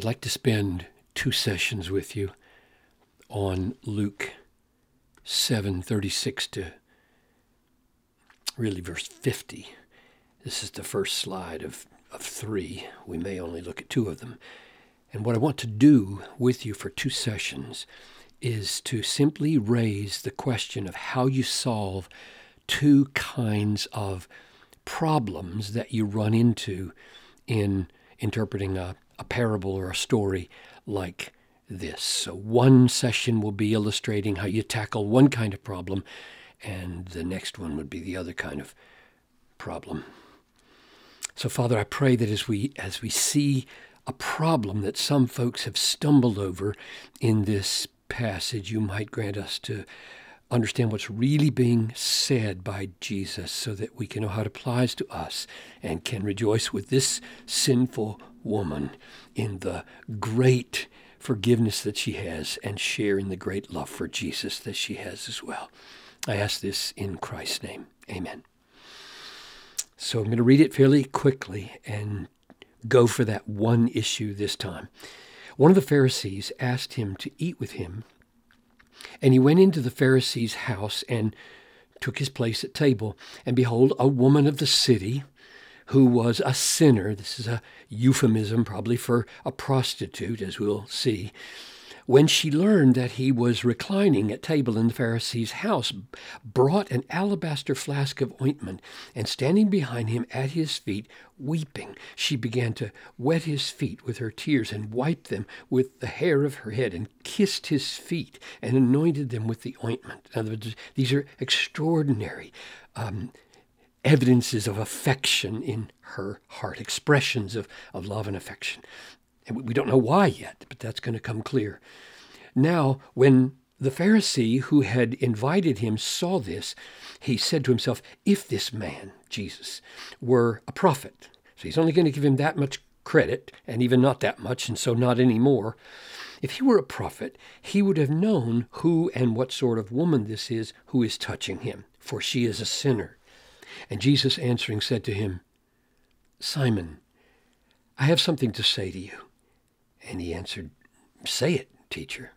I'd like to spend two sessions with you on Luke 7:36 to really verse 50. This is the first slide of, of three. We may only look at two of them. And what I want to do with you for two sessions is to simply raise the question of how you solve two kinds of problems that you run into in interpreting a, a parable or a story like this. So, one session will be illustrating how you tackle one kind of problem, and the next one would be the other kind of problem. So, Father, I pray that as we as we see a problem that some folks have stumbled over in this passage, you might grant us to understand what's really being said by Jesus so that we can know how it applies to us and can rejoice with this sinful woman in the great forgiveness that she has and share in the great love for Jesus that she has as well. I ask this in Christ's name. Amen. So I'm going to read it fairly quickly and go for that one issue this time. One of the Pharisees asked him to eat with him, and he went into the Pharisee's house and took his place at table. And behold, a woman of the city, who was a sinner, this is a euphemism probably for a prostitute, as we'll see, when she learned that he was reclining at table in the Pharisee's house, brought an alabaster flask of ointment, and standing behind him at his feet, weeping, she began to wet his feet with her tears and wiped them with the hair of her head and kissed his feet and anointed them with the ointment. In other words, these are extraordinary um, evidences of affection in her heart, expressions of, of love and affection. And we don't know why yet, but that's going to come clear. Now, when the Pharisee who had invited him saw this, he said to himself, If this man, Jesus, were a prophet, so he's only going to give him that much credit, and even not that much, and so not any more. If he were a prophet, he would have known who and what sort of woman this is who is touching him, for she is a sinner. And Jesus answering said to him, Simon, I have something to say to you. And he answered, Say it, teacher.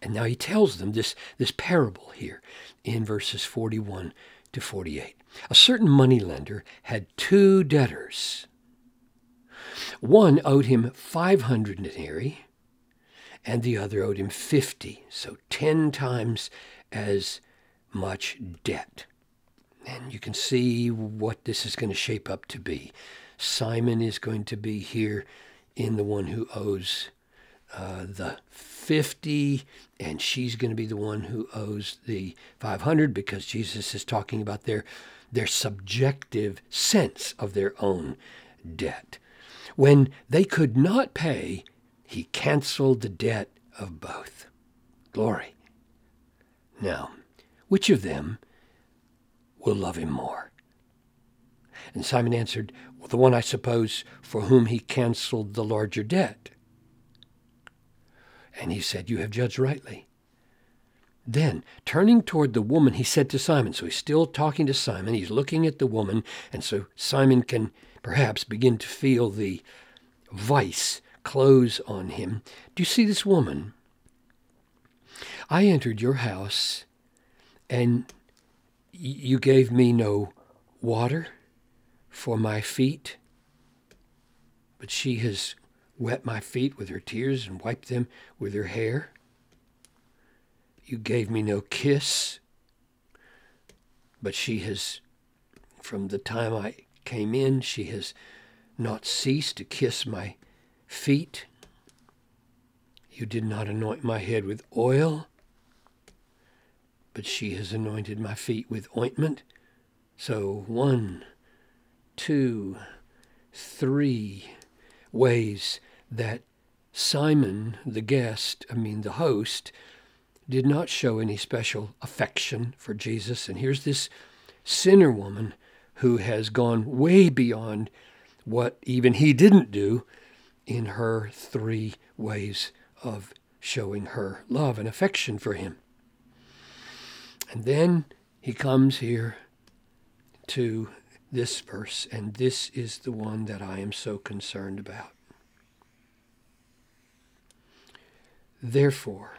And now he tells them this, this parable here in verses 41 to 48. A certain moneylender had two debtors. One owed him 500 denarii, and the other owed him 50, so 10 times as much debt. And you can see what this is going to shape up to be. Simon is going to be here in the one who owes uh, the 50, and she's going to be the one who owes the 500 because Jesus is talking about their, their subjective sense of their own debt. When they could not pay, he canceled the debt of both. Glory. Now, which of them will love him more? And Simon answered, well, The one, I suppose, for whom he canceled the larger debt. And he said, You have judged rightly. Then, turning toward the woman, he said to Simon, so he's still talking to Simon, he's looking at the woman, and so Simon can perhaps begin to feel the vice close on him. Do you see this woman? I entered your house, and you gave me no water for my feet, but she has wet my feet with her tears and wiped them with her hair. You gave me no kiss, but she has, from the time I came in, she has not ceased to kiss my feet. You did not anoint my head with oil, but she has anointed my feet with ointment. So one, two, three ways that Simon, the guest, I mean the host, did not show any special affection for Jesus. And here's this sinner woman who has gone way beyond what even he didn't do in her three ways of showing her love and affection for him. And then he comes here to this verse, and this is the one that I am so concerned about. Therefore,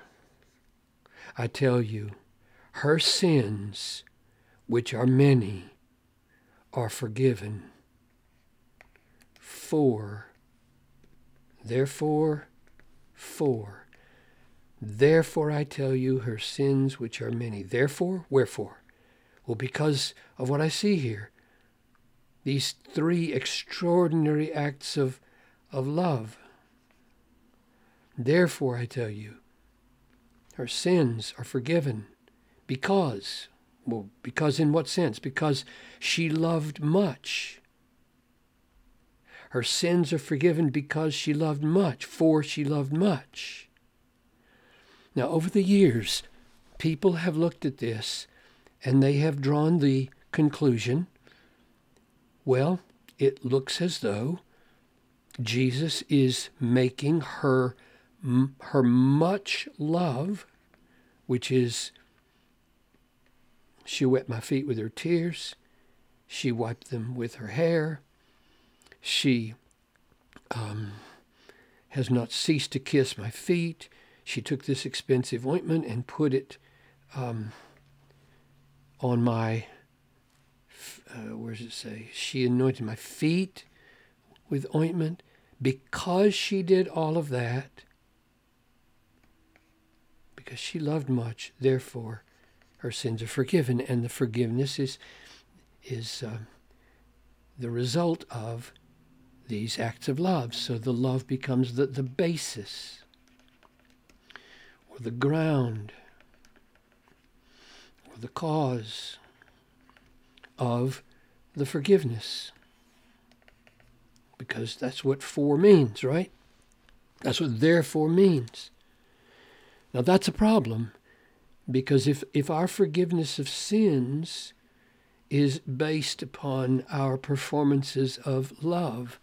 I tell you, her sins, which are many, are forgiven. For, therefore, for, therefore I tell you, her sins, which are many. Therefore, wherefore? Well, because of what I see here. These three extraordinary acts of, of love. Therefore, I tell you, her sins are forgiven because, well, because in what sense? Because she loved much. Her sins are forgiven because she loved much, for she loved much. Now, over the years, people have looked at this and they have drawn the conclusion well, it looks as though Jesus is making her her much love, which is she wet my feet with her tears, she wiped them with her hair, she um, has not ceased to kiss my feet. She took this expensive ointment and put it um, on my, uh, where does it say? She anointed my feet with ointment. Because she did all of that, because she loved much, therefore her sins are forgiven. And the forgiveness is, is uh, the result of these acts of love. So the love becomes the, the basis or the ground or the cause of the forgiveness. Because that's what for means, right? That's what therefore means. Now that's a problem because if, if our forgiveness of sins is based upon our performances of love,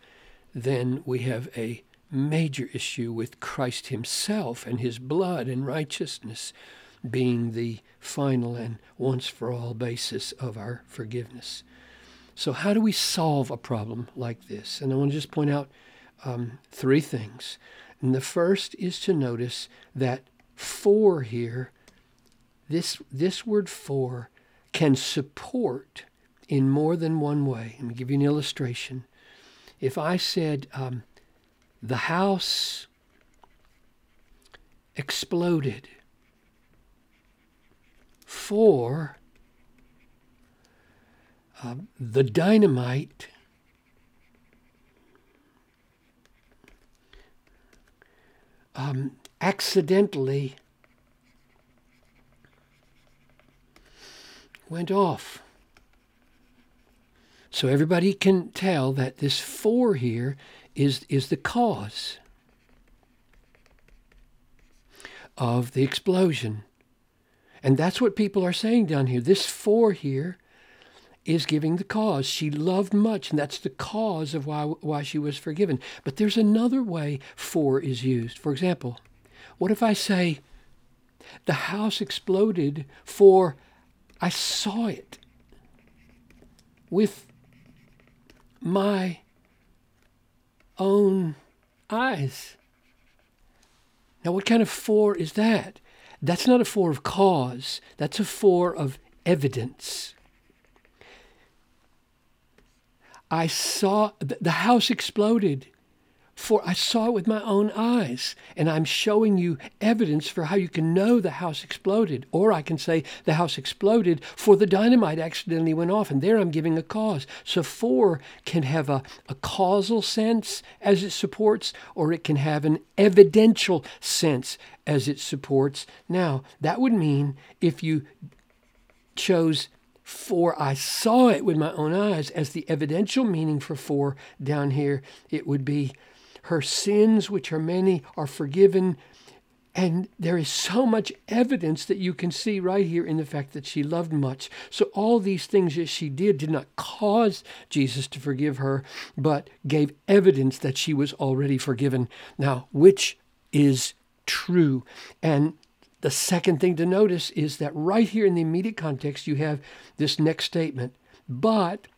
then we have a major issue with Christ Himself and His blood and righteousness being the final and once for all basis of our forgiveness. So, how do we solve a problem like this? And I want to just point out um, three things. And the first is to notice that for here, this, this word for can support in more than one way. Let me give you an illustration. If I said, um, the house exploded for uh, the dynamite um, accidentally went off. So everybody can tell that this for here is, is the cause of the explosion. And that's what people are saying down here. This for here is giving the cause. She loved much, and that's the cause of why, why she was forgiven. But there's another way for is used. For example, what if I say, the house exploded for I saw it with my own eyes. Now, what kind of for is that? That's not a for of cause, that's a for of evidence. I saw the house exploded for I saw it with my own eyes, and I'm showing you evidence for how you can know the house exploded. Or I can say the house exploded for the dynamite accidentally went off, and there I'm giving a cause. So for can have a, a causal sense as it supports, or it can have an evidential sense as it supports. Now, that would mean if you chose for I saw it with my own eyes as the evidential meaning for for down here, it would be her sins, which are many, are forgiven. And there is so much evidence that you can see right here in the fact that she loved much. So, all these things that she did did not cause Jesus to forgive her, but gave evidence that she was already forgiven. Now, which is true? And the second thing to notice is that right here in the immediate context, you have this next statement. But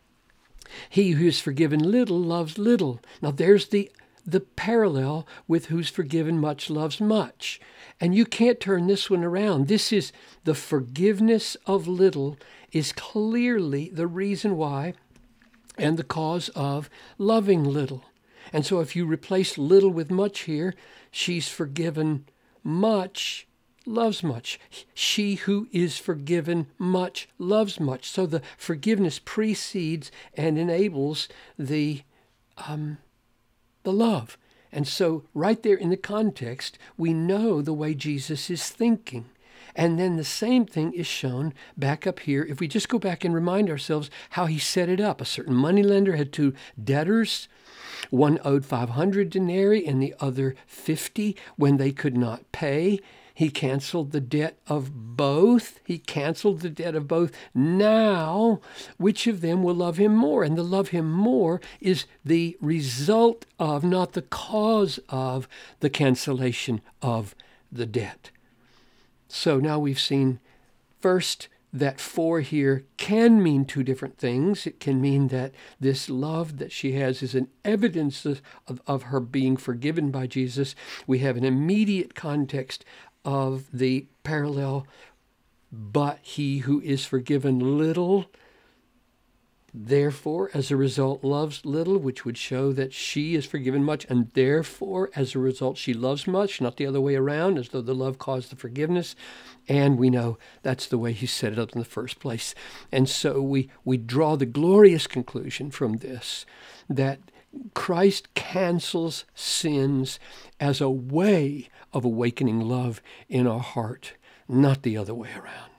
he who is forgiven little loves little. Now, there's the the parallel with who's forgiven much loves much. And you can't turn this one around. This is the forgiveness of little is clearly the reason why and the cause of loving little. And so if you replace little with much here, she's forgiven much loves much. She who is forgiven much loves much. So the forgiveness precedes and enables the um, the love. And so, right there in the context, we know the way Jesus is thinking. And then the same thing is shown back up here. If we just go back and remind ourselves how he set it up, a certain moneylender had two debtors. One owed 500 denarii and the other 50 when they could not pay. He canceled the debt of both. He canceled the debt of both. Now, which of them will love him more? And the love him more is the result of, not the cause of, the cancellation of the debt. So now we've seen first that for here can mean two different things. It can mean that this love that she has is an evidence of, of, her being forgiven by Jesus. We have an immediate context of the parallel, but he who is forgiven little, therefore, as a result, loves little, which would show that she is forgiven much, and therefore, as a result, she loves much, not the other way around, as though the love caused the forgiveness. And we know that's the way he set it up in the first place. And so we, we draw the glorious conclusion from this that Christ cancels sins as a way of awakening love in our heart, not the other way around.